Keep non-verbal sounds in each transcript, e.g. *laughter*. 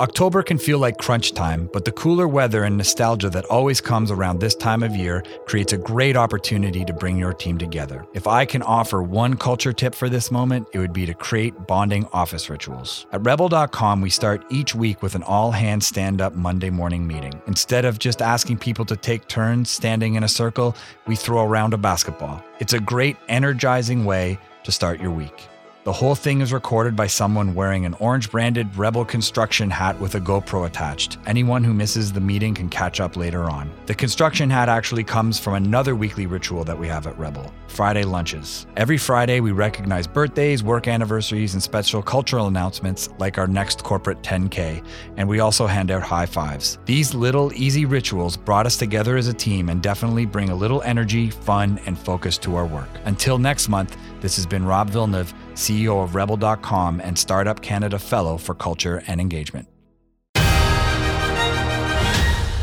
October can feel like crunch time, but the cooler weather and nostalgia that always comes around this time of year creates a great opportunity to bring your team together. If I can offer one culture tip for this moment, it would be to create bonding office rituals. At rebel.com, we start each week with an all hands stand up Monday morning meeting. Instead of just asking people to take turns standing in a circle, we throw around a basketball. It's a great, energizing way to start your week. The whole thing is recorded by someone wearing an orange branded Rebel construction hat with a GoPro attached. Anyone who misses the meeting can catch up later on. The construction hat actually comes from another weekly ritual that we have at Rebel Friday lunches. Every Friday, we recognize birthdays, work anniversaries, and special cultural announcements like our next corporate 10K, and we also hand out high fives. These little easy rituals brought us together as a team and definitely bring a little energy, fun, and focus to our work. Until next month, this has been Rob Villeneuve, CEO of Rebel.com and Startup Canada Fellow for Culture and Engagement.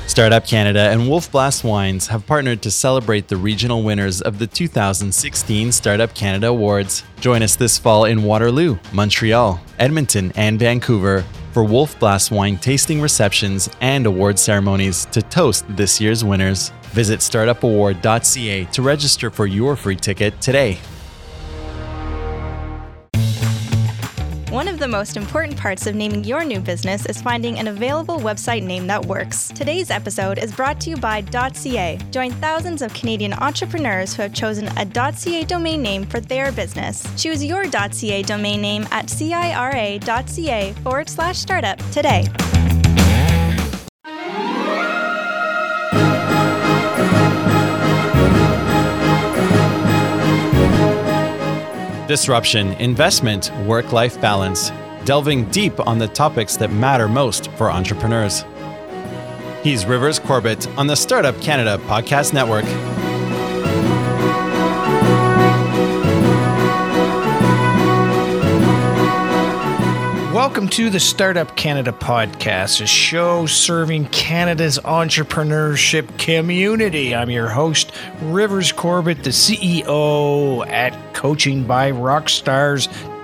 Startup Canada and Wolf Blass Wines have partnered to celebrate the regional winners of the 2016 Startup Canada Awards. Join us this fall in Waterloo, Montreal, Edmonton, and Vancouver for Wolf Blass wine tasting receptions and award ceremonies to toast this year's winners. Visit startupaward.ca to register for your free ticket today. One of the most important parts of naming your new business is finding an available website name that works. Today's episode is brought to you by .ca. Join thousands of Canadian entrepreneurs who have chosen a .ca domain name for their business. Choose your .ca domain name at cira.ca forward slash startup today. Disruption, investment, work life balance, delving deep on the topics that matter most for entrepreneurs. He's Rivers Corbett on the Startup Canada Podcast Network. Welcome to the Startup Canada podcast, a show serving Canada's entrepreneurship community. I'm your host, Rivers Corbett, the CEO at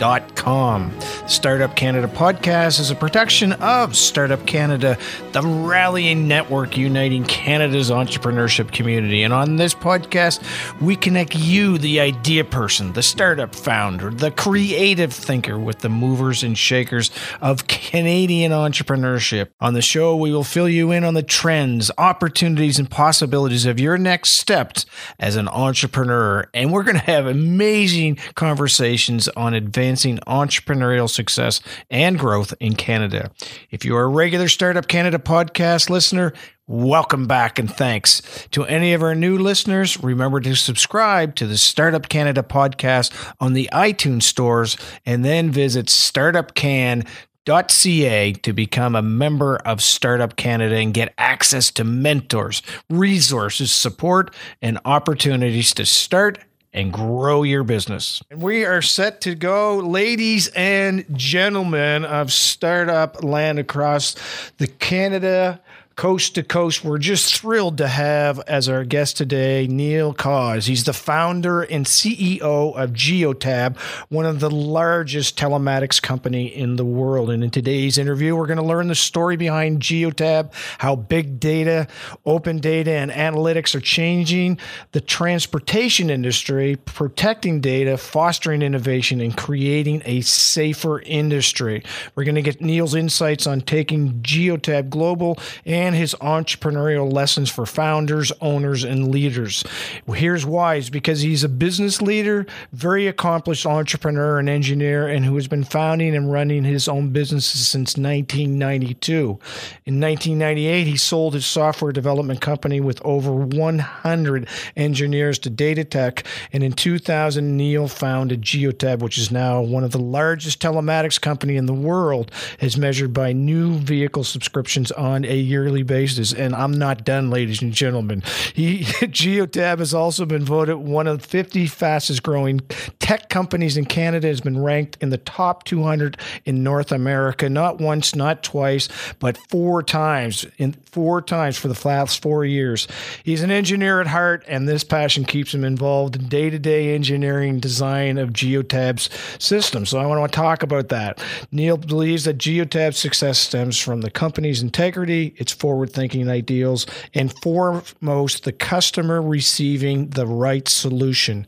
coachingbyrockstars.com. Startup Canada podcast is a production of Startup Canada, the rallying network uniting Canada's entrepreneurship community. And on this podcast, we connect you, the idea person, the startup founder, the creative thinker, with the movers and shakers of Canadian entrepreneurship. On the show, we will fill you in on the trends, opportunities, and possibilities of your next steps as an entrepreneur. And we're going to have amazing conversations on advancing entrepreneurial success and growth in Canada. If you are a regular Startup Canada podcast listener, Welcome back and thanks. To any of our new listeners, remember to subscribe to the Startup Canada podcast on the iTunes stores and then visit startupcan.ca to become a member of Startup Canada and get access to mentors, resources, support, and opportunities to start and grow your business. And we are set to go, ladies and gentlemen of startup land across the Canada coast to coast. We're just thrilled to have as our guest today Neil Cawse. He's the founder and CEO of Geotab, one of the largest telematics company in the world. And in today's interview, we're going to learn the story behind Geotab, how big data, open data, and analytics are changing the transportation industry, protecting data, fostering innovation, and creating a safer industry. We're going to get Neil's insights on taking Geotab global and and his entrepreneurial lessons for founders, owners, and leaders. Here's why is because he's a business leader, very accomplished entrepreneur and engineer, and who has been founding and running his own businesses since 1992. In 1998, he sold his software development company with over 100 engineers to Datatec, and in 2000, Neil founded Geotab, which is now one of the largest telematics company in the world, as measured by new vehicle subscriptions on a yearly basis. And I'm not done, ladies and gentlemen. He *laughs* Geotab has also been voted one of 50 fastest growing tech companies in Canada. Has been ranked in the top 200 in North America, not once, not twice, but four times in four times for the last four years. He's an engineer at heart, and this passion keeps him involved in day to day engineering design of Geotab's system. So I want to talk about that. Neil believes that Geotab's success stems from the company's integrity, its forward thinking ideals, and foremost, the customer receiving the right solution.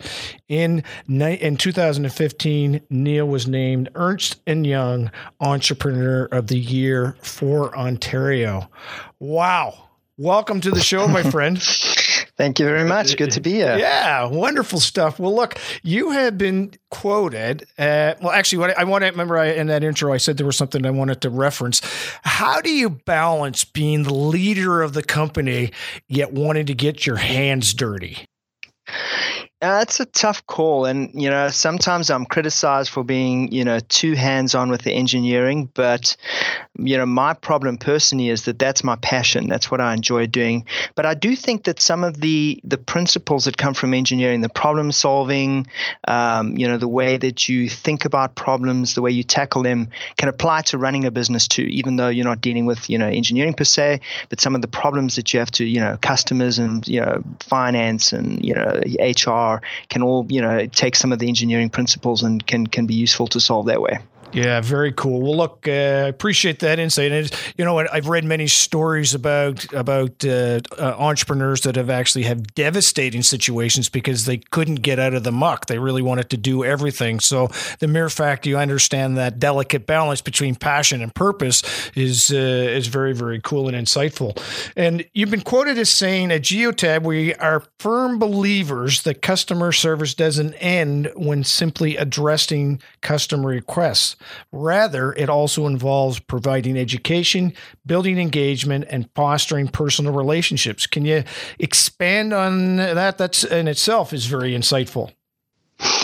In, in 2015, Neil was named Ernst & Young Entrepreneur of the Year for Ontario. Wow. Welcome to the show, my *laughs* friend. Thank you very much. Good to be here. Yeah, wonderful stuff. Well, look, you have been quoted. Uh, well, actually, what I, I want to remember I, in that intro, I said there was something I wanted to reference. How do you balance being the leader of the company yet wanting to get your hands dirty? Uh, it's a tough call, and you know sometimes I'm criticized for being you know too hands-on with the engineering. But you know my problem personally is that that's my passion. That's what I enjoy doing. But I do think that some of the the principles that come from engineering, the problem solving, um, you know the way that you think about problems, the way you tackle them, can apply to running a business too. Even though you're not dealing with you know engineering per se, but some of the problems that you have to you know customers and you know finance and you know HR can all you know take some of the engineering principles and can can be useful to solve that way. Yeah, very cool. Well, look, uh, appreciate that insight. And you know, I've read many stories about about uh, uh, entrepreneurs that have actually had devastating situations because they couldn't get out of the muck. They really wanted to do everything. So the mere fact you understand that delicate balance between passion and purpose is uh, is very very cool and insightful. And you've been quoted as saying at Geotab, "We are firm believers that customer service doesn't end when simply addressing customer requests." Rather, it also involves providing education, building engagement, and fostering personal relationships. Can you expand on that? That's in itself is very insightful.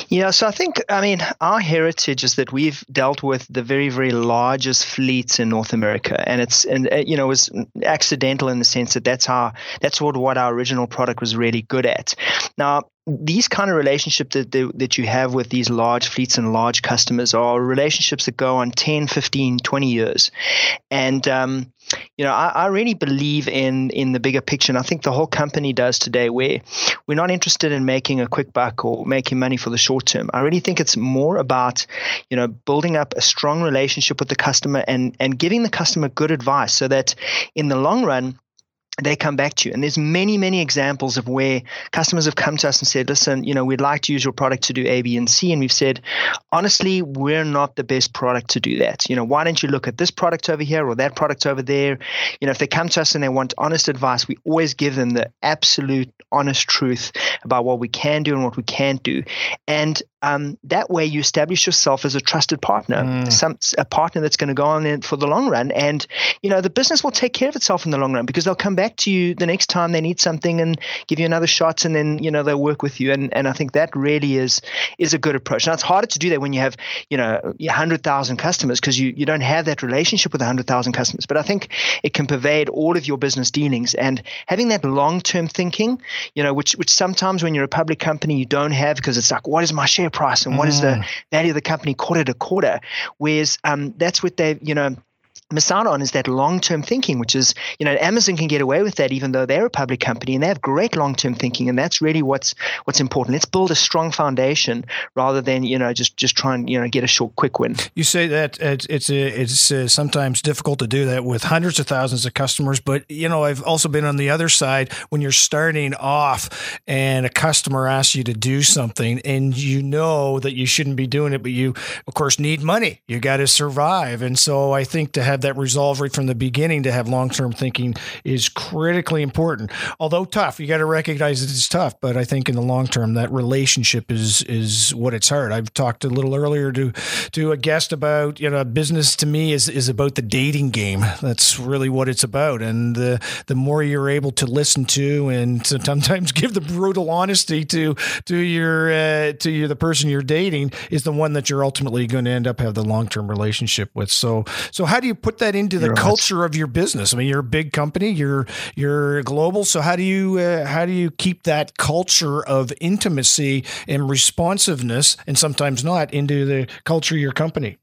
Yeah, so I think, I mean, our heritage is that we've dealt with the very, very largest fleets in North America, and it's, and uh, you know, it was accidental in the sense that that's how that's what what our original product was really good at. Now, these kind of relationships that, that you have with these large fleets and large customers are relationships that go on 10 15 20 years and um, you know I, I, really believe in in the bigger picture and i think the whole company does today where we're not interested in making a quick buck or making money for the short term. I really think it's more about you know building up a strong relationship with the customer and and giving the customer good advice so that in the long run they come back to you. And there's many, many examples of where customers have come to us and said, listen, you know, we'd like to use your product to do A, B, and C. And we've said, honestly, we're not the best product to do that. You know, why don't you look at this product over here or that product over there? You know, if they come to us and they want honest advice, we always give them the absolute honest truth about what we can do and what we can't do. And um, that way you establish yourself as a trusted partner, mm. some a partner that's going to go on there for the long run. And, you know, the business will take care of itself in the long run because they'll come back to you the next time they need something and give you another shot and then you know they'll work with you and and I think that really is is a good approach now it's harder to do that when you have you know 100,000 customers because you you don't have that relationship with 100,000 customers but I think it can pervade all of your business dealings and having that long-term thinking you know which which sometimes when you're a public company you don't have because it's like what is my share price and what is the mm. value of the company quarter to quarter whereas um, that's what they you know miss out on is that long-term thinking, which is, you know, Amazon can get away with that even though they're a public company and they have great long-term thinking, and that's really what's what's important. Let's build a strong foundation rather than you know just just try and you know get a short quick win. You say that it's it's it's uh, sometimes difficult to do that with hundreds of thousands of customers, but you know I've also been on the other side when you're starting off and a customer asks you to do something and you know that you shouldn't be doing it, but you of course need money. You got to survive, and so I think to have have that resolve right from the beginning to have long term thinking is critically important. Although tough, you got to recognize that it's tough. But I think in the long term, that relationship is is what it's hard. I've talked a little earlier to to a guest about you know business to me is is about the dating game. That's really what it's about. And the the more you're able to listen to and *laughs* sometimes give the brutal honesty to to your uh, to your the person you're dating is the one that you're ultimately going to end up have the long term relationship with. So so how do you put put that into the You're culture of your business? I mean, you're a big company, you're you're global. So how do you uh, how do you keep that culture of intimacy and responsiveness, and sometimes not, into the culture of your company?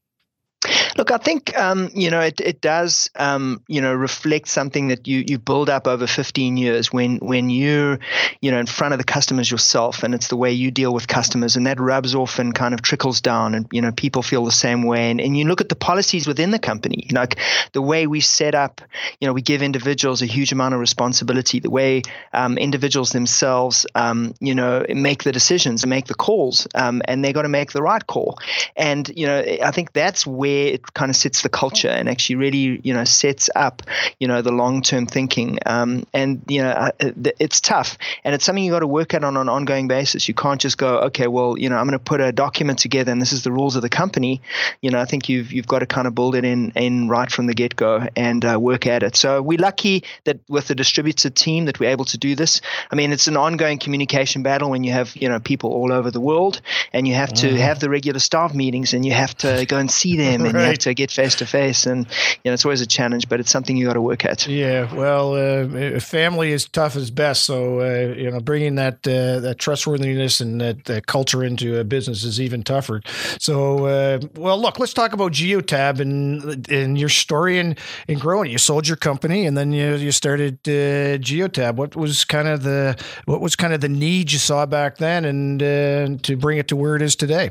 Look, I think um, you know it, it does um, you know reflect something that you you build up over 15 years when when you're you know in front of the customers yourself, and it's the way you deal with customers, and that rubs off and kind of trickles down, and you know people feel the same way, and, and you look at the policies within the company, like the way we set up, you know, we give individuals a huge amount of responsibility, the way um, individuals themselves, um, you know, make the decisions and make the calls, um, and they got to make the right call, and you know I think that's where it kind of sets the culture and actually really you know sets up you know the long term thinking. Um, and you know uh, it's tough. And it's something you got to work at on an ongoing basis. You can't just go okay well you know I'm going to put a document together and this is the rules of the company. You know I think you've you've got to kind of build it in in right from the get go and uh, work at it. So we're lucky that with the distributed team that we're able to do this. I mean it's an ongoing communication battle when you have you know people all over the world and you have to Mm. have the regular staff meetings and you have to go and see them and you have to get face to face and you know it's always a challenge but it's something you got to work at Yeah, well, uh, family is tough as best. So uh, you know, bringing that uh, that trustworthiness and that, that culture into a business is even tougher. So, uh, well, look, let's talk about Geotab and and your story and and growing. You sold your company, and then you you started uh, Geotab. What was kind of the what was kind of the need you saw back then, and uh, to bring it to where it is today?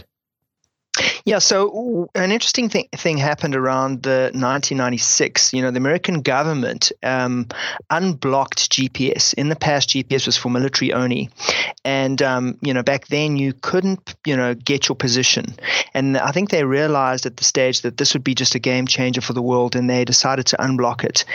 Yeah, so an interesting thing, thing happened around the 1996. You know, the American government um, unblocked GPS. In the past, GPS was for military only, and um, you know back then you couldn't you know get your position. And I think they realized at the stage that this would be just a game changer for the world, and they decided to unblock it.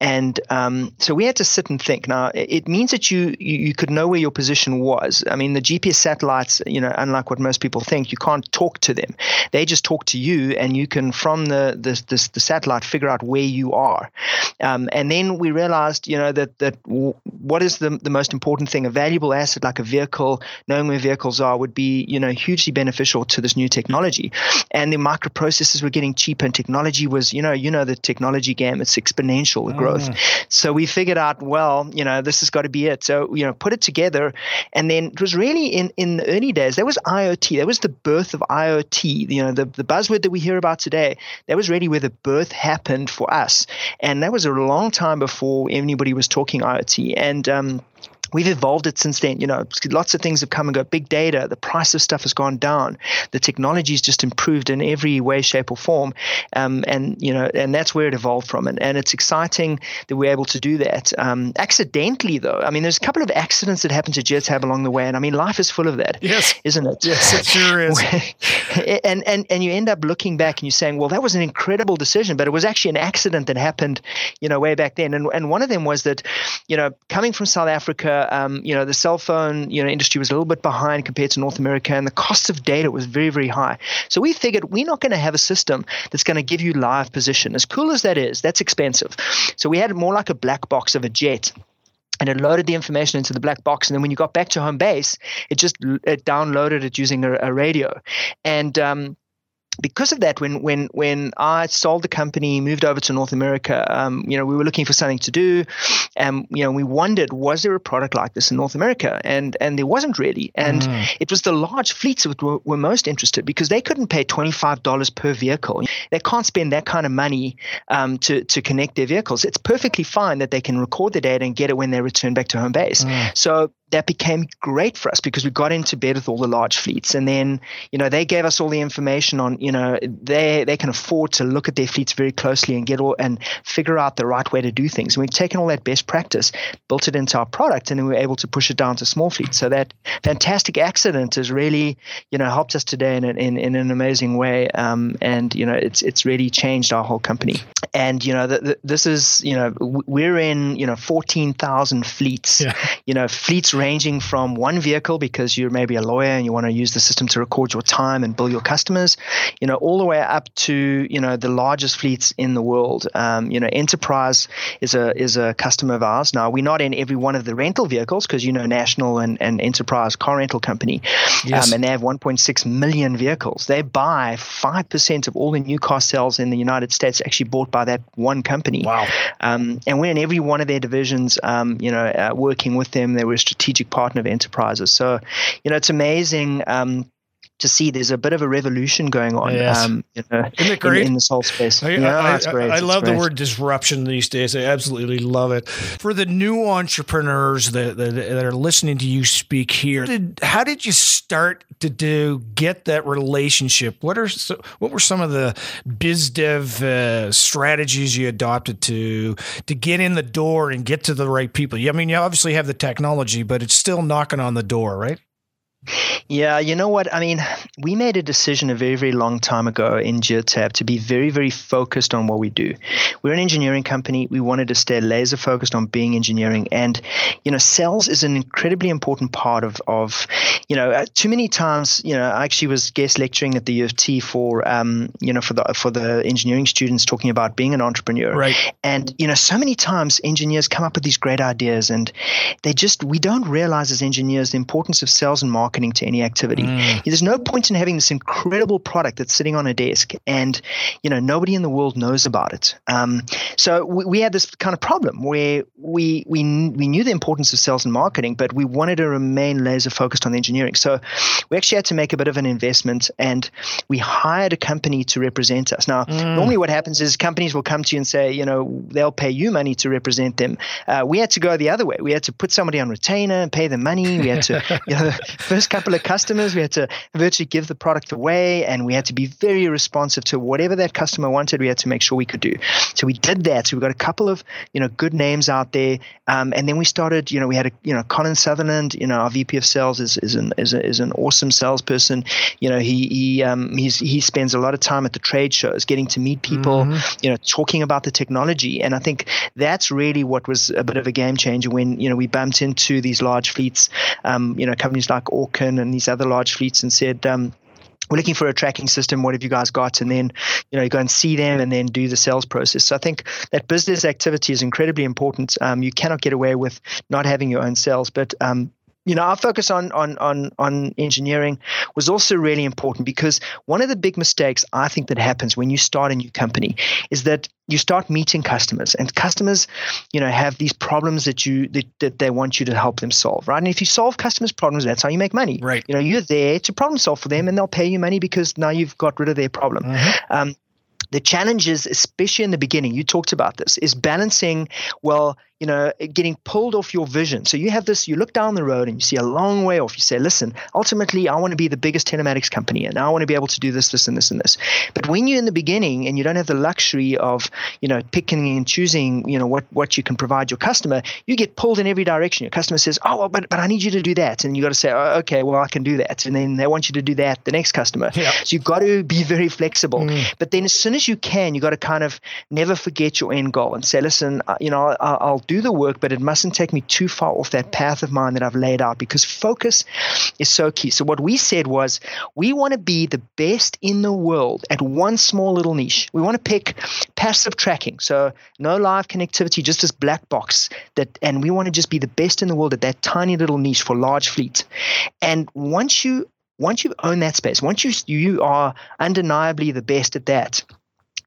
And um, so we had to sit and think. Now it means that you, you you could know where your position was. I mean, the GPS satellites, you know, unlike what most people think, you can't talk to them. They just talk to you, and you can from the the, the, the satellite figure out where you are. Um, and then we realized, you know, that that w- what is the the most important thing? A valuable asset like a vehicle, knowing where vehicles are, would be you know hugely beneficial to this new technology. And the microprocessors were getting cheaper, and technology was, you know, you know the technology game, it's exponential the growth. So we figured out, well, you know, this has got to be it. So you know, put it together, and then it was really in in the early days. There was IoT. There was the birth of IoT. You know, the the buzzword that we hear about today. That was really where the birth happened for us, and that was a long time before anybody was talking IoT. And um, we've evolved it since then. You know, lots of things have come and go. Big data, the price of stuff has gone down. The technology's just improved in every way, shape, or form. Um, and you know, and that's where it evolved from. And, and it's exciting that we're able to do that. Um, accidentally, though, I mean, there's a couple of accidents that happened to Geotab along the way, and I mean, life is full of that, Yes. isn't it? Yes, it sure is. *laughs* and and and you end up looking back and you're saying, well, that was an incredible decision, but it was actually an accident that happened, you know, way back then. And and one of them was that, you know, coming from South Africa, um, you know, the cell phone, you know, industry was a little bit behind compared to North America, and the cost of data was very very high. So we figured we're not going to have a system that's going to give you live position. As cool as that is, that's expensive. So we had more like a black box of a jet and it loaded the information into the black box. And then when you got back to home base, it just it downloaded it using a, a radio. And um, because of that, when when when I sold the company, moved over to North America, um, you know, we were looking for something to do, and you know, we wondered was there a product like this in North America, and and there wasn't really, and it was the large fleets that were, were most interested because they couldn't pay twenty five dollars per vehicle. They can't spend that kind of money um, to to connect their vehicles. It's perfectly fine that they can record the data and get it when they return back to home base. So that became great for us because we got into bed with all the large fleets. And then you know they gave us all the information on you know they they can afford to look at their fleets very closely and get all and figure out the right way to do things. And we've taken all that best practice built it into our product and then we were able to push it down to small fleets. So that fantastic accident has really you know helped us today in, in, in an amazing way. Um, and you know it's it's really changed our whole company. And you know the, the, this is you know we're in you know 14,000 fleets Yeah. you know fleets ranging from one vehicle because you're maybe a lawyer and you want to use the system to record your time and bill your customers, you know, all the way up to you know the largest fleets in the world. Um, you know, Enterprise is a is a customer of ours. Now we're not in every one of the rental vehicles because you know National and, and Enterprise car rental company, Yes. um, and they have 1.6 million vehicles. They buy five percent of all the new car sales in the United States actually bought by that one company. Wow. Um, and we're in every one of their divisions, um, you know, uh, working with them. They were a strategic partner of enterprises. So, you know, it's amazing. Um, to see there's a bit of a revolution going on. Yes. Um, you know, Isn't it great? In, in this whole space. I, yeah, I, it's great. I, I It's love the word disruption these days. I absolutely love it. For the new entrepreneurs that, that, that are listening to you speak here, did, how did you start to do get that relationship? What are so, what were some of the biz dev uh, strategies you adopted to to get in the door and get to the right people? I mean, you obviously have the technology, but it's still knocking on the door, right? Yeah, you know what? I mean, we made a decision a very, very long time ago in Geotab to be very, very focused on what we do. We're an engineering company. We wanted to stay laser focused on being engineering. And, you know, sales is an incredibly important part of, of you know, uh, too many times, you know, I actually was guest lecturing at the U of T for, um, you know, for the, for the engineering students talking about being an entrepreneur. Right. And, you know, so many times engineers come up with these great ideas and they just, we don't realize as engineers the importance of sales and marketing to any activity. There's no point in having this incredible product that's sitting on a desk and, you know, nobody in the world knows about it. Um, so we, we had this kind of problem where we, we, we knew the importance of sales and marketing, but we wanted to remain laser focused on the engineering. So we actually had to make a bit of an investment and we hired a company to represent us. Now, normally what happens is companies will come to you and say, you know, they'll pay you money to represent them. Uh, we had to go the other way. We had to put somebody on retainer and pay them money. We had to, *laughs* you know, first couple of customers, we had to virtually give the product away and we had to be very responsive to whatever that customer wanted. We had to make sure we could do. So we did that. So we got a couple of, you know, good names out there. Um, and then we started, you know, we had a, you know, Colin Sutherland, you know, our VP of sales is, is an, is, a, is an awesome salesperson. You know, he, he, um, he's, he spends a lot of time at the trade shows, getting to meet people, you know, talking about the technology. And I think that's really what was a bit of a game changer when, you know, we bumped into these large fleets, um, you know, companies like And these other large fleets and said, um, we're looking for a tracking system. What have you guys got? And then, you know, you go and see them and then do the sales process. So I think that business activity is incredibly important. Um, you cannot get away with not having your own sales, but um, you know, our focus on on on on engineering was also really important because one of the big mistakes I think that happens when you start a new company is that you start meeting customers and customers you know have these problems that you that, that they want you to help them solve right? And if you solve customers problems that's how you make money. Right. you know you're there to problem solve for them and they'll pay you money because now you've got rid of their problem. Um, the challenge is especially in the beginning you talked about this is balancing well you know getting pulled off your vision. So you have this you look down the road and you see a long way off. You say listen ultimately i want to be the biggest telematics company and i want to be able to do this this and this and this. But when you're in the beginning and you don't have the luxury of you know picking and choosing you know what what you can provide your customer you get pulled in every direction. Your customer says oh well, but but i need you to do that. And you got to say oh, okay well i can do that. And then they want you to do that the next customer. Yeah. so you've got to be very flexible. But then as soon as you can you got to kind of never forget your end goal and say listen uh, you know I'll, I'll do the work but it mustn't take me too far off that path of mine that i've laid out because focus is so key. So what we said was we want to be the best in the world at one small little niche. We want to pick passive tracking. So no live connectivity just this black box that and we want to just be the best in the world at that tiny little niche for large fleets and once you once you own that space, once you you are undeniably the best at that,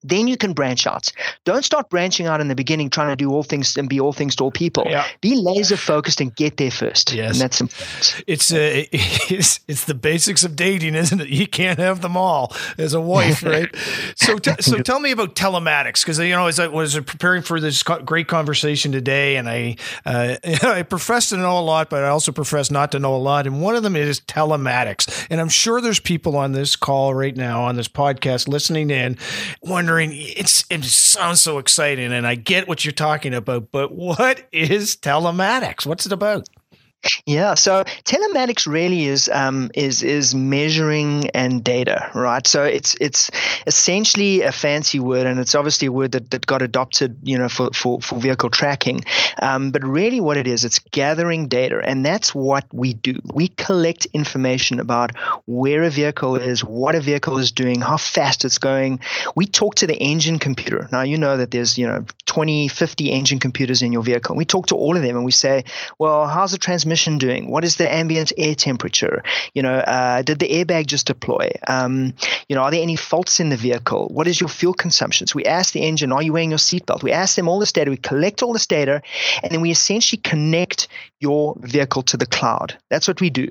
then you can branch out. Don't start branching out in the beginning, trying to do all things and be all things to all people. Yeah. Be laser focused and get there first. Yes. and that's important. It's uh, *laughs* it's it's the basics of dating, isn't it? You can't have them all as a wife, *laughs* right? so t- *laughs* so tell me about telematics because you know as I was preparing for this co- great conversation today, and I uh, I profess to know a lot, but I also profess not to know a lot, and one of them is telematics. And I'm sure there's people on this call right now on this podcast listening in, wondering it's it sounds so exciting, and I get what you're talking about, but what is telematics? What's it about? Yeah, so telematics really is um, is is measuring and data, right? So it's it's essentially a fancy word, and it's obviously a word that, that got adopted, you know, for, for, for vehicle tracking. Um, but really, what it is, it's gathering data, and that's what we do. We collect information about where a vehicle is, what a vehicle is doing, how fast it's going. We talk to the engine computer. Now you know that there's you know 20, 50 engine computers in your vehicle. We talk to all of them and we say, well, how's the transmission doing? What is the ambient air temperature? You know, uh, did the airbag just deploy? Um, you know, are there any faults in the vehicle? What is your fuel consumption? So we ask the engine, are you wearing your seatbelt? We ask them all this data. We collect all this data, and then we essentially connect your vehicle to the cloud. That's what we do.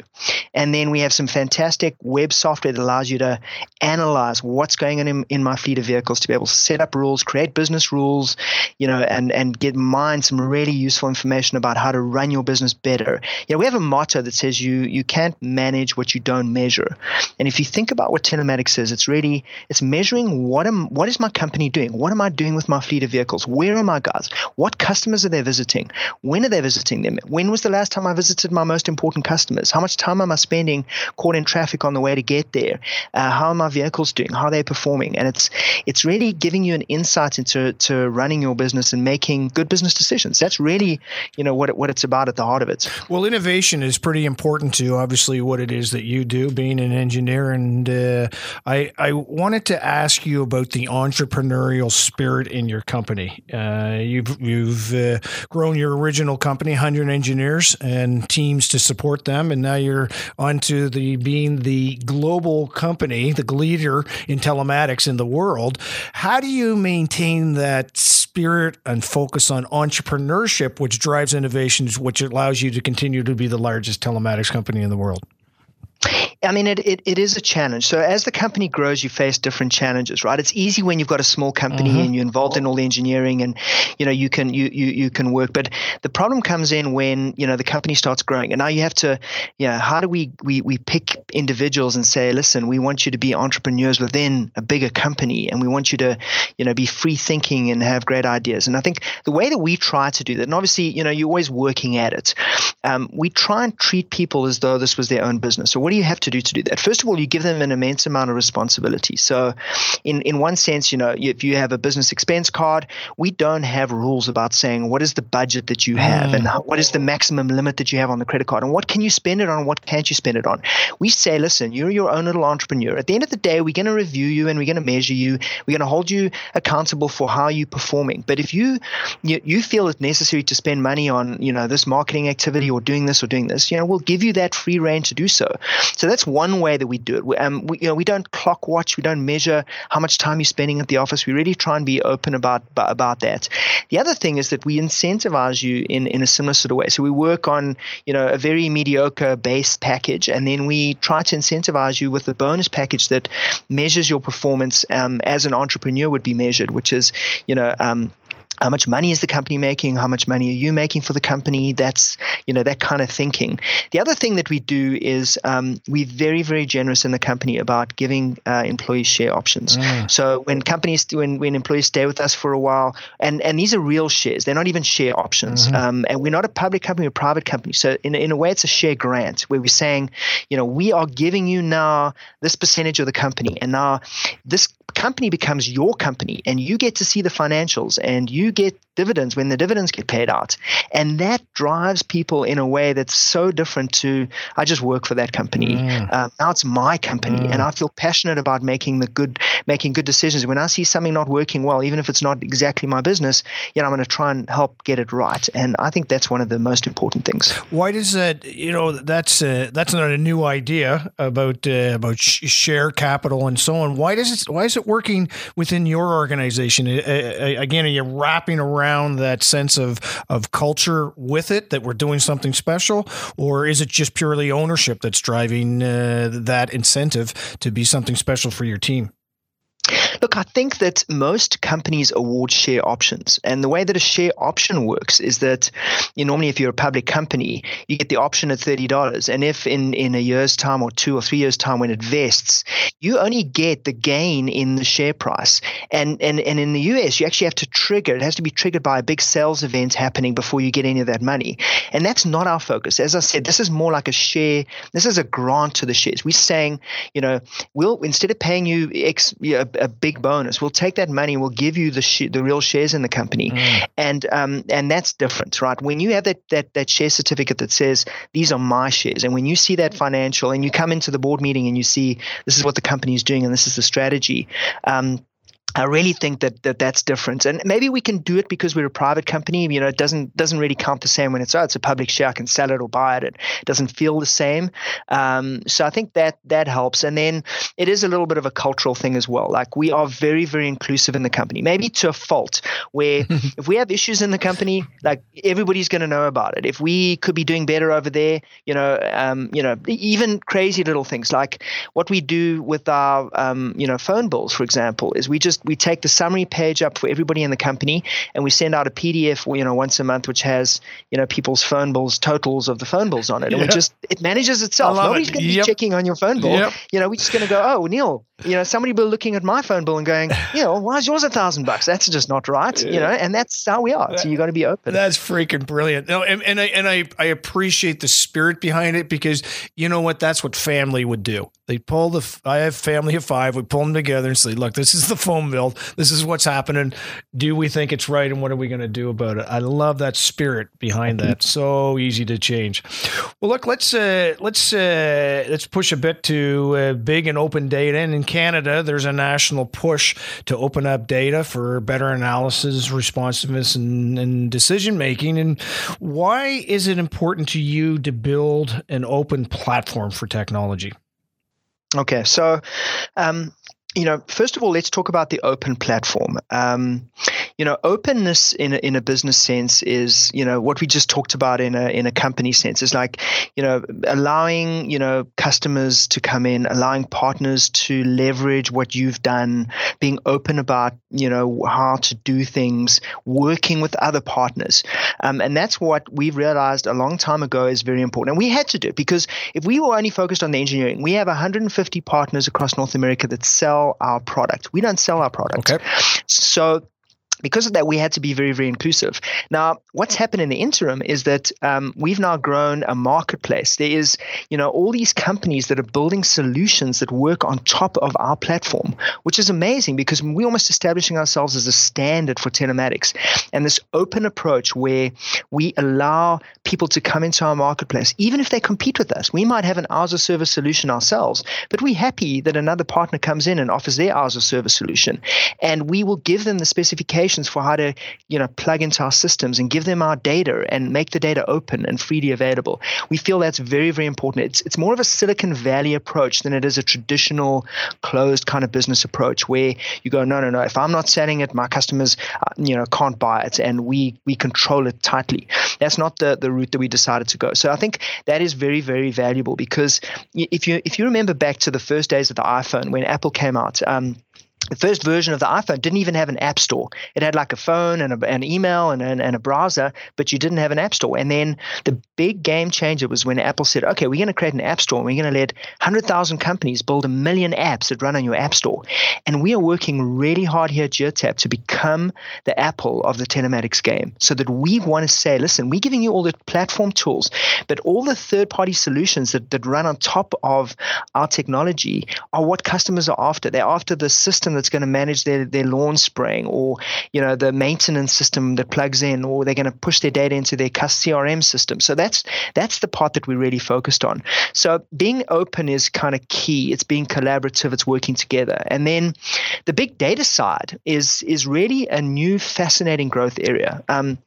And then we have some fantastic web software that allows you to analyze what's going on in, in my fleet of vehicles to be able to set up rules, create business rules, you know, and, and get mine some really useful information about how to run your business better. You know, we have a motto that says you you can't manage what you don't measure. And if you think about what telematics is, it's really it's measuring what am what is my company doing? What am I doing with my fleet of vehicles? Where are my guys? What customers are they visiting? When are they visiting them? When was the last time I visited my most important customers? How much time am I spending caught in traffic on the way to get there? Uh, how are my vehicles doing? How are they performing? And it's it's really giving you an insight into to running your business and making good business decisions. That's really you know what it, what it's about at the heart of it. Well, innovation is pretty important to obviously what it is that you do, being an engineer. And uh, I I wanted to ask you about the entrepreneurial spirit in your company. Uh, you've you've uh, grown your original company, Hundred Engineers and teams to support them. And now you're onto the being the global company, the leader in telematics in the world. How do you maintain that spirit and focus on entrepreneurship, which drives innovations, which allows you to continue to be the largest telematics company in the world? I mean, it, it, it is a challenge. So as the company grows, you face different challenges, right? It's easy when you've got a small company mm-hmm. and you're involved in all the engineering and, you know, you can, you, you, you can work. But the problem comes in when, you know, the company starts growing and now you have to, yeah, how do we, we, we pick individuals and say, listen, we want you to be entrepreneurs within a bigger company and we want you to, you know, be free thinking and have great ideas. And I think the way that we try to do that, and obviously, you know, you're always working at it. Um, we try and treat people as though this was their own business. So what do you have to do to do that? First of all, you give them an immense amount of responsibility. So, in in one sense, you know, if you have a business expense card, we don't have rules about saying what is the budget that you have mm. and what is the maximum limit that you have on the credit card and what can you spend it on, what can't you spend it on. We say, listen, you're your own little entrepreneur. At the end of the day, we're going to review you and we're going to measure you. We're going to hold you accountable for how you're performing. But if you, you you feel it's necessary to spend money on you know this marketing activity or doing this or doing this, you know, we'll give you that free reign to do so. So that's one way that we do it. We, um, we, you know, we don't clock watch. We don't measure how much time you're spending at the office. We really try and be open about about that. The other thing is that we incentivize you in, in a similar sort of way. So we work on you know a very mediocre base package, and then we try to incentivize you with a bonus package that measures your performance um, as an entrepreneur would be measured, which is you know um, how much money is the company making how much money are you making for the company? That's you know that kind of thinking. The other thing that we do is um, we're very very generous in the company about giving uh, employees share options. Mm. so when companies when, when employees stay with us for a while and and these are real shares they're not even share options. Mm-hmm. um, and we're not a public company we're a private company. So in, in a way it's a share grant where we're saying you know we are giving you now this percentage of the company and now this company becomes your company and you get to see the financials and you get dividends when the dividends get paid out. And that drives people in a way that's so different to, I just work for that company. Mm. Uh, now it's my company mm. and I feel passionate about making the good, making good decisions. When I see something not working well, even if it's not exactly my business, you know, I'm going to try and help get it right. And I think that's one of the most important things. Why does that, you know, that's, uh, that's not a new idea about, uh, about sh- share capital and so on. Why does it, why is it working within your organization? again, are you wrapping around that sense of of culture with it that we're doing something special, or is it just purely ownership that's driving uh, that incentive to be something special for your team? Look, I think that most companies award share options. And the way that a share option works is that you normally, if you're a public company, you get the option at $30. And if in, in a year's time or two or three years' time when it vests, you only get the gain in the share price. And, and, and in the US, you actually have to trigger, it has to be triggered by a big sales event happening before you get any of that money. And that's not our focus. As I said, this is more like a share, this is a grant to the shares. We're saying, you know, we'll, instead of paying you a big bonus. We'll take that money. We'll give you the sh- the real shares in the company, mm. and um, and that's different, right? When you have that that that share certificate that says these are my shares, and when you see that financial, and you come into the board meeting and you see this is what the company is doing and this is the strategy. Um, I really think that, that that's different, and maybe we can do it because we're a private company. You know, it doesn't doesn't really count the same when it's oh, it's a public share. I can sell it or buy it. It doesn't feel the same. Um, so I think that that helps. And then it is a little bit of a cultural thing as well. Like we are very very inclusive in the company, maybe to a fault. Where *laughs* if we have issues in the company, like everybody's going to know about it. If we could be doing better over there, you know, um, you know, even crazy little things like what we do with our um, you know phone bills, for example, is we just we take the summary page up for everybody in the company, and we send out a PDF, you know, once a month, which has you know people's phone bills, totals of the phone bills on it, and we just it manages itself. Nobody's going to yep. be checking on your phone bill. Yep. You know, we're just going to go, oh, Neil, you know, somebody will be looking at my phone bill and going, *laughs* you know, why is yours a thousand bucks? That's just not right. You know, and that's how we are. So you got to be open. That's freaking brilliant. No, and, and I and I I appreciate the spirit behind it because you know what? That's what family would do. They pull the. I have family of five. We pull them together and say, look, this is the phone This is what's happening. Do we think it's right, and what are we going to do about it? I love that spirit behind that. So easy to change. Well, look, let's uh, let's uh, let's push a bit to uh, big and open data and in Canada, there's a national push to open up data for better analysis, responsiveness, and, and decision making. And why is it important to you to build an open platform for technology? Okay, so um, you know, first of all, let's talk about the open platform. Um, you know, openness in a, in a business sense is, you know, what we just talked about in a in a company sense is like, you know, allowing you know customers to come in, allowing partners to leverage what you've done, being open about you know how to do things, working with other partners, um, and that's what we realized a long time ago is very important. And we had to do it because if we were only focused on the engineering, we have 150 partners across North America that sell our product. We don't sell our product. Okay. So because of that, we had to be very, very inclusive. Now, what's happened in the interim is that um, we've now grown a marketplace. There is, you know, all these companies that are building solutions that work on top of our platform, which is amazing because we're almost establishing ourselves as a standard for telematics. And this open approach where we allow people to come into our marketplace, even if they compete with us. We might have an hours of service solution ourselves, but we're happy that another partner comes in and offers their hours of service solution. And we will give them the specifications for how to, you know, plug into our systems and give them our data and make the data open and freely available. We feel that's very, very important. It's it's more of a Silicon Valley approach than it is a traditional closed kind of business approach where you go, no, no, no. If I'm not selling it, my customers, uh, you know, can't buy it, and we we control it tightly. That's not the the route that we decided to go. So I think that is very, very valuable because if you if you remember back to the first days of the iPhone when Apple came out. Um, the first version of the iPhone didn't even have an app store. It had like a phone and a, an email and, and, and, a browser, but you didn't have an app store. And then the big game changer was when Apple said, okay, we're going to create an app store and we're going to let 100,000 companies build a million apps that run on your app store. And we are working really hard here at Geotab to become the Apple of the telematics game so that we want to say, listen, we're giving you all the platform tools, but all the third party solutions that, that run on top of our technology are what customers are after. They're after the system system that's going to manage their, their lawn spraying or you know the maintenance system that plugs in or they're going to push their data into their CRM system. So that's that's the part that we really focused on. So being open is kind of key. It's being collaborative. It's working together. And then the big data side is is really a new fascinating growth area. Um,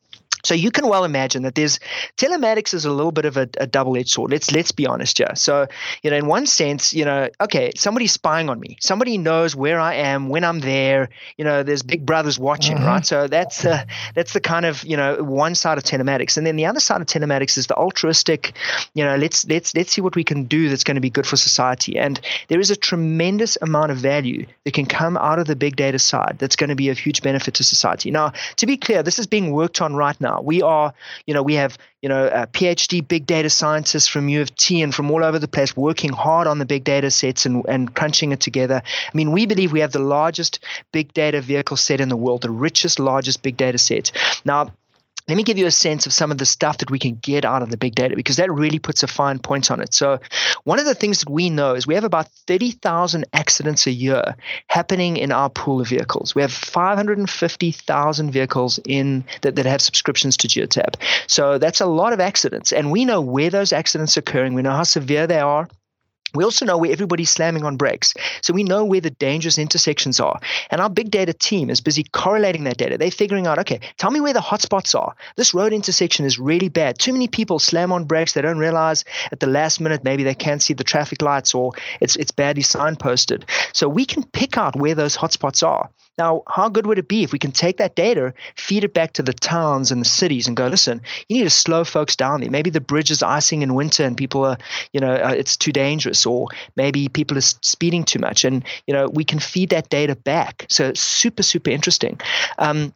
so you can well imagine that there's telematics is a little bit of a, a double-edged sword. Let's let's be honest here. So you know, in one sense, you know, okay, somebody's spying on me. Somebody knows where I am when I'm there. You know, there's big brothers watching, mm-hmm. right? So that's uh, that's the kind of you know one side of telematics, and then the other side of telematics is the altruistic. You know, let's let's let's see what we can do that's going to be good for society. And there is a tremendous amount of value that can come out of the big data side that's going to be of huge benefit to society. Now, to be clear, this is being worked on right now now. We are, you know, we have, you know, PhD big data scientists from U of T and from all over the place working hard on the big data sets and, and crunching it together. I mean, we believe we have the largest big data vehicle set in the world, the richest, largest big data set. Now, let me give you a sense of some of the stuff that we can get out of the big data because that really puts a fine point on it. So, one of the things that we know is we have about 30,000 accidents a year happening in our pool of vehicles. We have 550,000 vehicles in that, that have subscriptions to Geotab. So, that's a lot of accidents. And we know where those accidents are occurring, we know how severe they are We also know where everybody's slamming on brakes. So we know where the dangerous intersections are. And our big data team is busy correlating that data. They're figuring out, okay, tell me where the hotspots are. This road intersection is really bad. Too many people slam on brakes. They don't realize at the last minute maybe they can't see the traffic lights or it's it's badly signposted. So we can pick out where those hotspots are. Now, how good would it be if we can take that data, feed it back to the towns and the cities, and go, listen, you need to slow folks down there. Maybe the bridge is icing in winter and people are, you know, uh, it's too dangerous, or maybe people are speeding too much, and you know, we can feed that data back. So, super, super interesting. Um,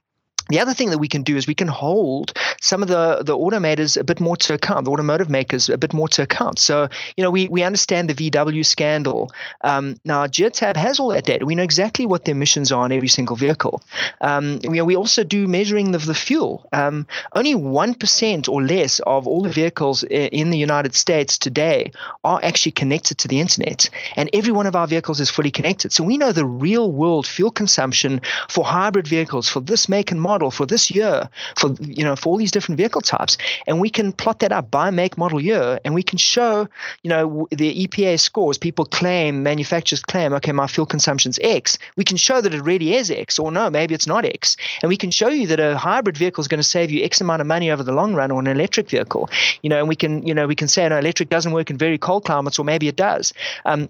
the other thing that we can do is we can hold some of the, the automators a bit more to account, the automotive makers a bit more to account. So, you know, we, we understand the VW scandal. Um, now, Geotab has all that data. We know exactly what the emissions are on every single vehicle. Um, we, we also do measuring of the fuel. Um, only 1% or less of all the vehicles in the United States today are actually connected to the internet. And every one of our vehicles is fully connected. So we know the real world fuel consumption for hybrid vehicles for this make and model model for this year for you know for all these different vehicle types. And we can plot that up by make model year and we can show you know the EPA scores. People claim manufacturers claim okay my fuel consumption's X. We can show that it really is X or no maybe it's not X. And we can show you that a hybrid vehicle is going to save you X amount of money over the long run or an electric vehicle. You know and we can you know we can say no electric doesn't work in very cold climates or maybe it does. Um,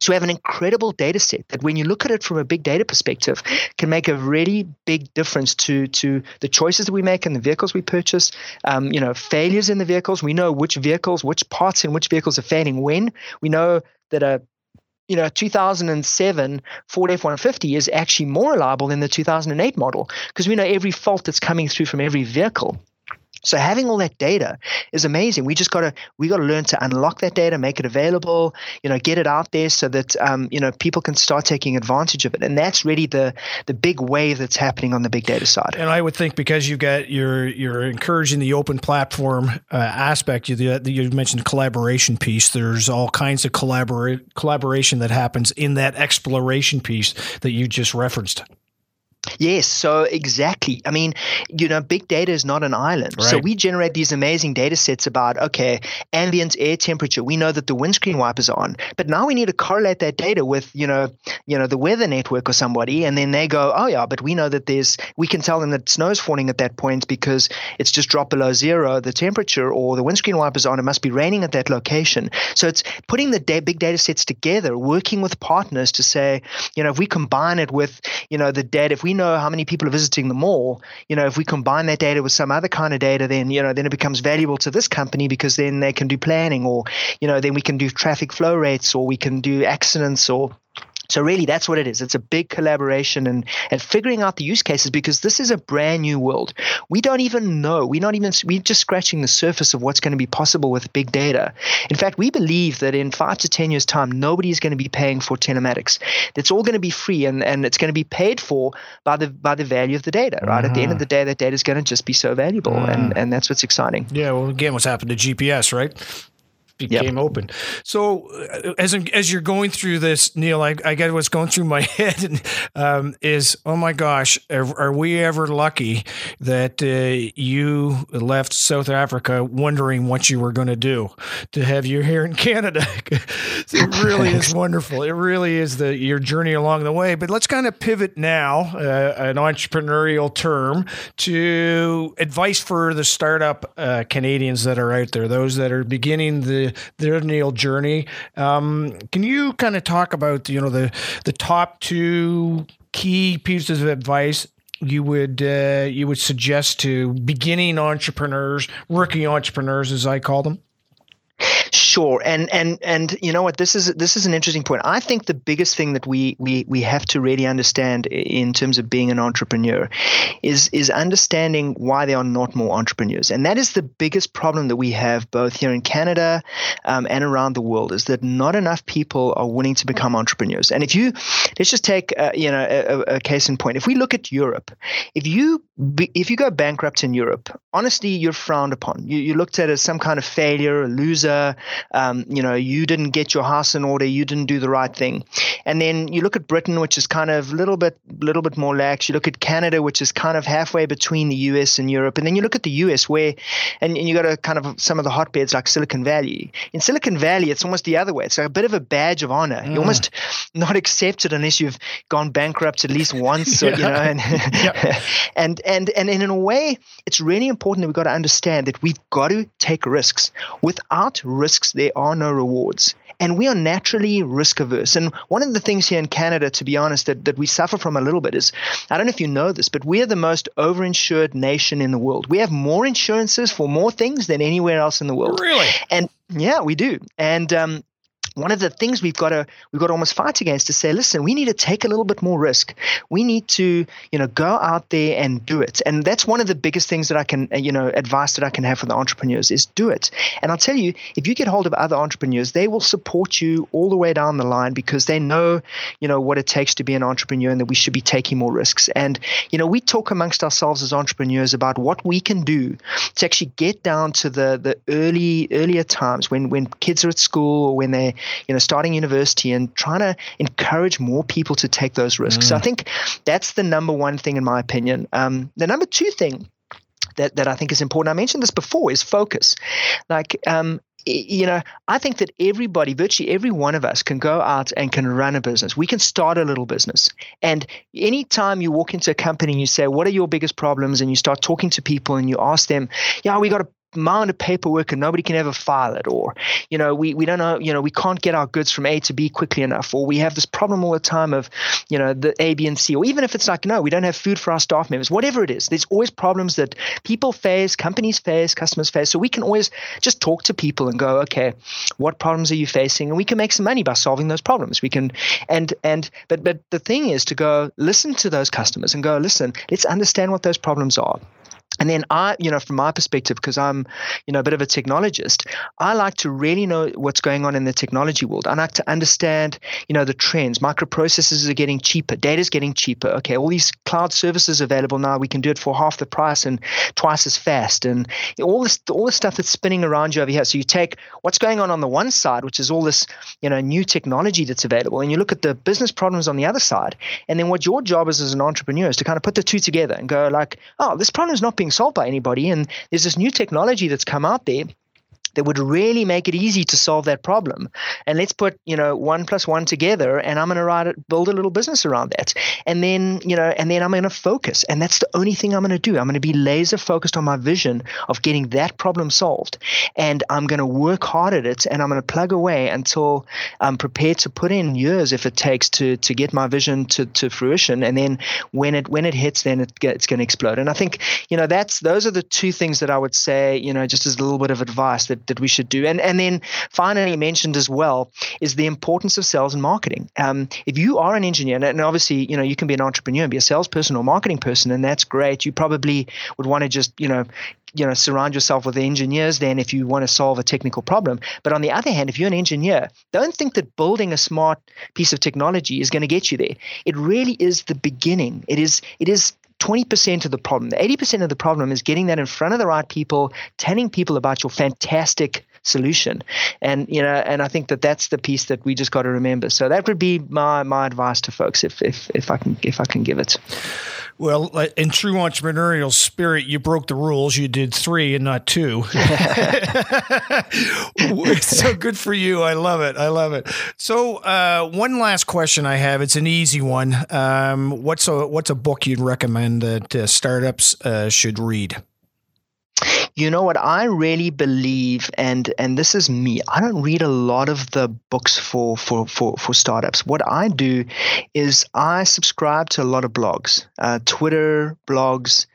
so we have an incredible data set that when you look at it from a big data perspective can make a really big difference to to the choices that we make and the vehicles we purchase. Um, you know, failures in the vehicles. We know which vehicles, which parts in which vehicles are failing when. We know that a you know, 2007 Ford F-150 is actually more reliable than the 2008 model because we know every fault that's coming through from every vehicle. So having all that data is amazing. We just got to we got to learn to unlock that data, make it available, you know, get it out there so that um, you know people can start taking advantage of it. And that's really the the big wave that's happening on the big data side. And I would think because you've got you're you're encouraging the open platform uh, aspect. You you mentioned collaboration piece. There's all kinds of collaborate collaboration that happens in that exploration piece that you just referenced. Yes, so exactly. I mean, you know, big data is not an island. Right. So we generate these amazing data sets about, okay, ambient air temperature. We know that the windscreen wipers are on. But now we need to correlate that data with, you know, you know, the weather network or somebody. And then they go, oh yeah, but we know that there's we can tell them that snow's falling at that point because it's just dropped below zero, the temperature, or the windscreen wipers on, it must be raining at that location. So it's putting the da- big data sets together, working with partners to say, you know, if we combine it with, you know, the data, if we know how many people are visiting the mall, you know, if we combine that data with some other kind of data, then you know, then it becomes valuable to this company because then they can do planning, or you know, then we can do traffic flow rates, or we can do accidents, or so really that's what it is. It's a big collaboration and, and figuring out the use cases because this is a brand new world. We don't even know. We're not even we're just scratching the surface of what's going to be possible with big data. In fact, we believe that in five to ten years' time, nobody is going to be paying for telematics. It's all going to be free and, and it's going to be paid for by the by the value of the data, right? At the end of the day, that data is going to just be so valuable and, mm. and that's what's exciting. Yeah, well again what's happened to GPS, right? Became yep. open. So uh, as as you're going through this, Neil, I, I get what's going through my *laughs* head um, is, oh my gosh, are, are we ever lucky that uh, you left South Africa wondering what you were going to do to have you here in Canada? *laughs* it really is *laughs* wonderful. It really is the your journey along the way. But let's kind of pivot now, uh, an entrepreneurial term, to advice for the startup uh, Canadians that are out there, those that are beginning the their Neil journey. Um, can you kind of talk about you know the the top two key pieces of advice you would uh, you would suggest to beginning entrepreneurs, rookie entrepreneurs, as I call them? Sure, and and and you know what? This is this is an interesting point. I think the biggest thing that we we we have to really understand in terms of being an entrepreneur is is understanding why there are not more entrepreneurs, and that is the biggest problem that we have both here in Canada um, and around the world. Is that not enough people are willing to become entrepreneurs? And if you let's just take uh, you know a, a, case in point. If we look at Europe, if you if you go bankrupt in Europe, honestly, you're frowned upon. You, you're looked at as some kind of failure, a loser. Um, you know, you didn't get your house in order, you didn't do the right thing. And then you look at Britain, which is kind of a little bit, little bit more lax. You look at Canada, which is kind of halfway between the US and Europe. And then you look at the US, where, and, and you got a kind of some of the hotbeds like Silicon Valley. In Silicon Valley, it's almost the other way. It's like a bit of a badge of honor. Mm. You're almost *laughs* not accepted unless you've gone bankrupt at least once, or, *laughs* you know. And, *laughs* and and and in a way, it's really important that we've got to understand that we've got to take risks. Without risks, there are no rewards and we are naturally risk averse. And one of the things here in Canada, to be honest, that, that we suffer from a little bit is I don't know if you know this, but we're the most overinsured nation in the world. We have more insurances for more things than anywhere else in the world. Really? And yeah, we do. And um, one of the things we've got to we've got to almost fight against is say, listen, we need to take a little bit more risk. We need to, you know, go out there and do it. And that's one of the biggest things that I can, uh, you know, advice that I can have for the entrepreneurs is do it. And I'll tell you, if you get hold of other entrepreneurs, they will support you all the way down the line because they know, you know, what it takes to be an entrepreneur and that we should be taking more risks. And you know, we talk amongst ourselves as entrepreneurs about what we can do to actually get down to the the early earlier times when when kids are at school or when they you know, starting university and trying to encourage more people to take those risks. Mm. So I think that's the number one thing, in my opinion. Um, the number two thing that, that I think is important, I mentioned this before, is focus. Like, um, you know, I think that everybody, virtually every one of us, can go out and can run a business. We can start a little business. And anytime you walk into a company and you say, What are your biggest problems? and you start talking to people and you ask them, Yeah, we got a mound of paperwork and nobody can ever file it or you know we, we don't know you know we can't get our goods from a to b quickly enough or we have this problem all the time of you know the a b and c or even if it's like no we don't have food for our staff members whatever it is there's always problems that people face companies face customers face. So we can always just talk to people and go okay what problems are you facing? And we can make some money by solving those problems. We can and and but but the thing is to go listen to those customers and go listen let's understand what those problems are and then I, you know, from my perspective, because I'm, you know, a bit of a technologist, I like to really know what's going on in the technology world. I like to understand, you know, the trends. Microprocessors are getting cheaper. Data is getting cheaper. Okay, all these cloud services available now. We can do it for half the price and twice as fast. And all this, all the stuff that's spinning around you over here. So you take what's going on on the one side, which is all this, you know, new technology that's available, and you look at the business problems on the other side. And then what your job is as an entrepreneur is to kind of put the two together and go like, oh, this problem is not being being solved by anybody. And there's this new technology that's come out there that would really make it easy to solve that problem. And let's put, you know, one plus one together and I'm going to write it, build a little business around that. And then, you know, and then I'm going to focus. And that's the only thing I'm going to do. I'm going to be laser focused on my vision of getting that problem solved. And I'm going to work hard at it and I'm going to plug away until I'm prepared to put in years if it takes to, to get my vision to, to fruition. And then when it, when it hits, then it, it's going to explode. And I think, you know, that's, those are the two things that I would say, you know, just as a little bit of advice that that we should do. And and then finally mentioned as well is the importance of sales and marketing. Um, if you are an engineer, and obviously you know you can be an entrepreneur and be a salesperson or marketing person, and that's great. You probably would want to just you know you know surround yourself with engineers then if you want to solve a technical problem but on the other hand if you're an engineer don't think that building a smart piece of technology is going to get you there it really is the beginning it is it is 20% of the problem. The 80% of the problem is getting that in front of the right people, telling people about your fantastic solution. And you know, and I think that that's the piece that we just got to remember. So that would be my my advice to folks if if if I can if I can give it. Well, in true entrepreneurial spirit, you broke the rules. You did three and not two. *laughs* *laughs* so good for you. I love it. I love it. So, uh, one last question I have. It's an easy one. Um, what's a what's a book you'd recommend that uh, startups uh, should read? You know what I really believe, and and this is me. I don't read a lot of the books for for for, for startups. What I do is I subscribe to a lot of blogs, uh, Twitter blogs.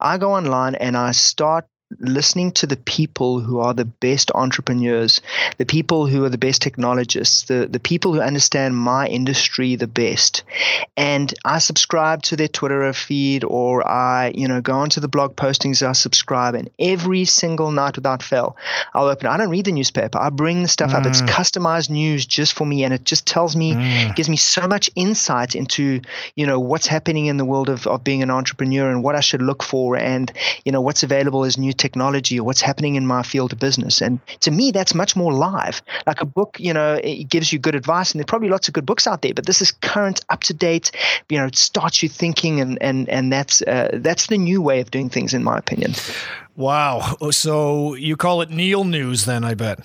I go online and I start listening to the people who are the best entrepreneurs, the people who are the best technologists, the, the people who understand my industry the best. And I subscribe to their Twitter feed or I, you know, go onto the blog postings I subscribe and every single night without fail, I'll open it. I don't read the newspaper. I bring the stuff mm. up. It's mm. customized news just for me and it just tells me, mm. gives me so much insight into, you know, what's happening in the world of, of being an entrepreneur and what I should look for and, you know, what's available as new technology or what's happening in my field of business. And to me, that's much more live. Like a book, you know, it gives you good advice, and there's probably lots of good books out there. But this is current, up to date. You know, it starts you thinking, and and and that's uh, that's the new way of doing things, in my opinion. Wow. So you call it Neil News, then? I bet.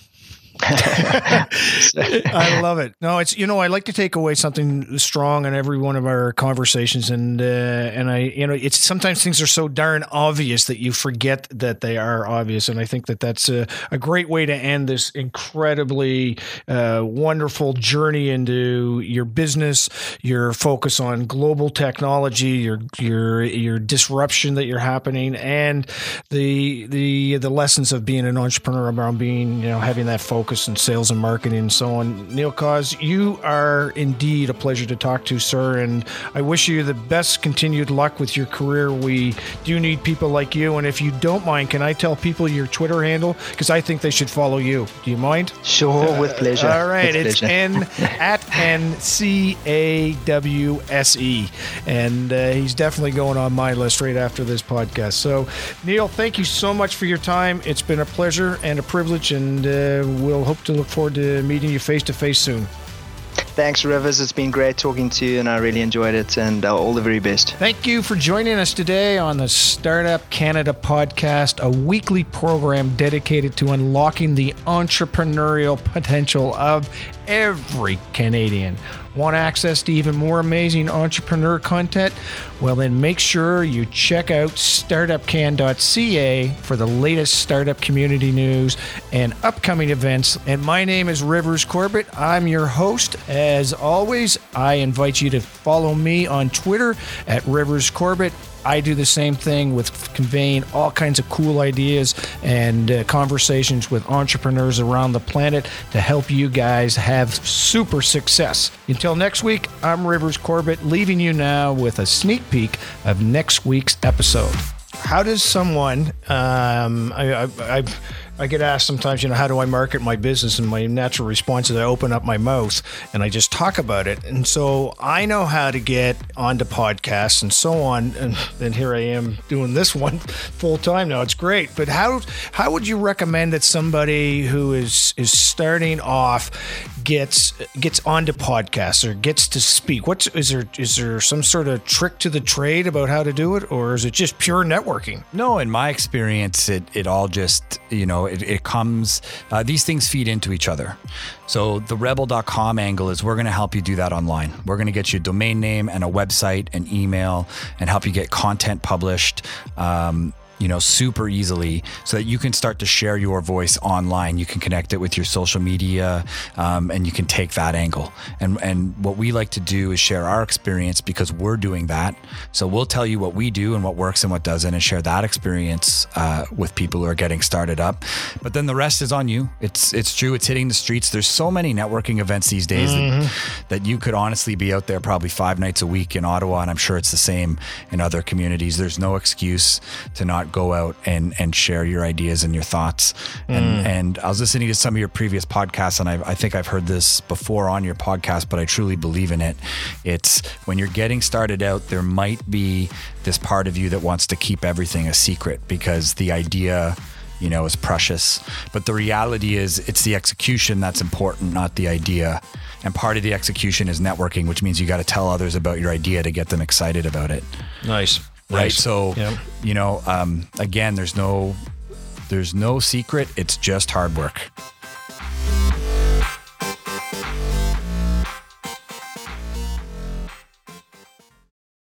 *laughs* I love it. No, it's you know I like to take away something strong in every one of our conversations, and uh, and I you know it's sometimes things are so darn obvious that you forget that they are obvious, and I think that that's a, a great way to end this incredibly uh, wonderful journey into your business, your focus on global technology, your your your disruption that you're happening, and the the the lessons of being an entrepreneur around being you know having that focus focus in sales and marketing and so on. Neil Cawse, you are indeed a pleasure to talk to, sir, and I wish you the best continued luck with your career. We do need people like you, and if you don't mind, can I tell people your Twitter handle? Because I think they should follow you. Do you mind? Sure, uh, with pleasure. All right, with it's pleasure. N *laughs* at N C A W S E, and uh, he's definitely going on my list right after this podcast. So, Neil, thank you so much for your time. It's been a pleasure and a privilege, and uh, we'll hope to look forward to meeting you face to face soon. Thanks, Rivers. It's been great talking to you, and I really enjoyed it. And uh, all the very best. Thank you for joining us today on the Startup Canada podcast, a weekly program dedicated to unlocking the entrepreneurial potential of every Canadian. Want access to even more amazing entrepreneur content? Well, then make sure you check out startupcan.ca for the latest startup community news and upcoming events. And my name is Rivers Corbett. I'm your host. As always, I invite you to follow me on Twitter at Rivers Corbett. I do the same thing with conveying all kinds of cool ideas and uh, conversations with entrepreneurs around the planet to help you guys have super success. Until next week, I'm Rivers Corbett, leaving you now with a sneak peek of next week's episode. How does someone, um, I, I, I've, I get asked sometimes, you know, how do I market my business? And my natural response is I open up my mouth and I just talk about it. And so I know how to get onto podcasts and so on. And then here I am doing this *laughs* one full time now. It's great. But how how would you recommend that somebody who is is starting off gets gets onto podcasts or gets to speak? What's is there is there some sort of trick to the trade about how to do it, or is it just pure networking? No, in my experience, it it all just you know it, it comes. Uh, these things feed into each other. So the rebel.com angle is we're going to help you do that online. We're going to get you a domain name and a website and email and help you get content published. Um, you know, super easily so that you can start to share your voice online. You can connect it with your social media um, and you can take that angle. And, and what we like to do is share our experience because we're doing that. So we'll tell you what we do and what works and what doesn't and share that experience uh, with people who are getting started up. But then the rest is on you. It's, it's true. It's hitting the streets. There's so many networking events these days mm-hmm. that, that you could honestly be out there probably five nights a week in Ottawa. And I'm sure it's the same in other communities. There's no excuse to not go out and and share your ideas and your thoughts. And mm. and I was listening to some of your previous podcasts, and I, I think I've heard this before on your podcast, but I truly believe in it. It's when you're getting started out, there might be this part of you that wants to keep everything a secret because the idea you know, is precious. But the reality is, it's the execution that's important, not the idea. And part of the execution is networking, which means you got to tell others about your idea to get them excited about it. Nice right? So, yep. you know, um, again, there's no there's no secret. It's just hard work.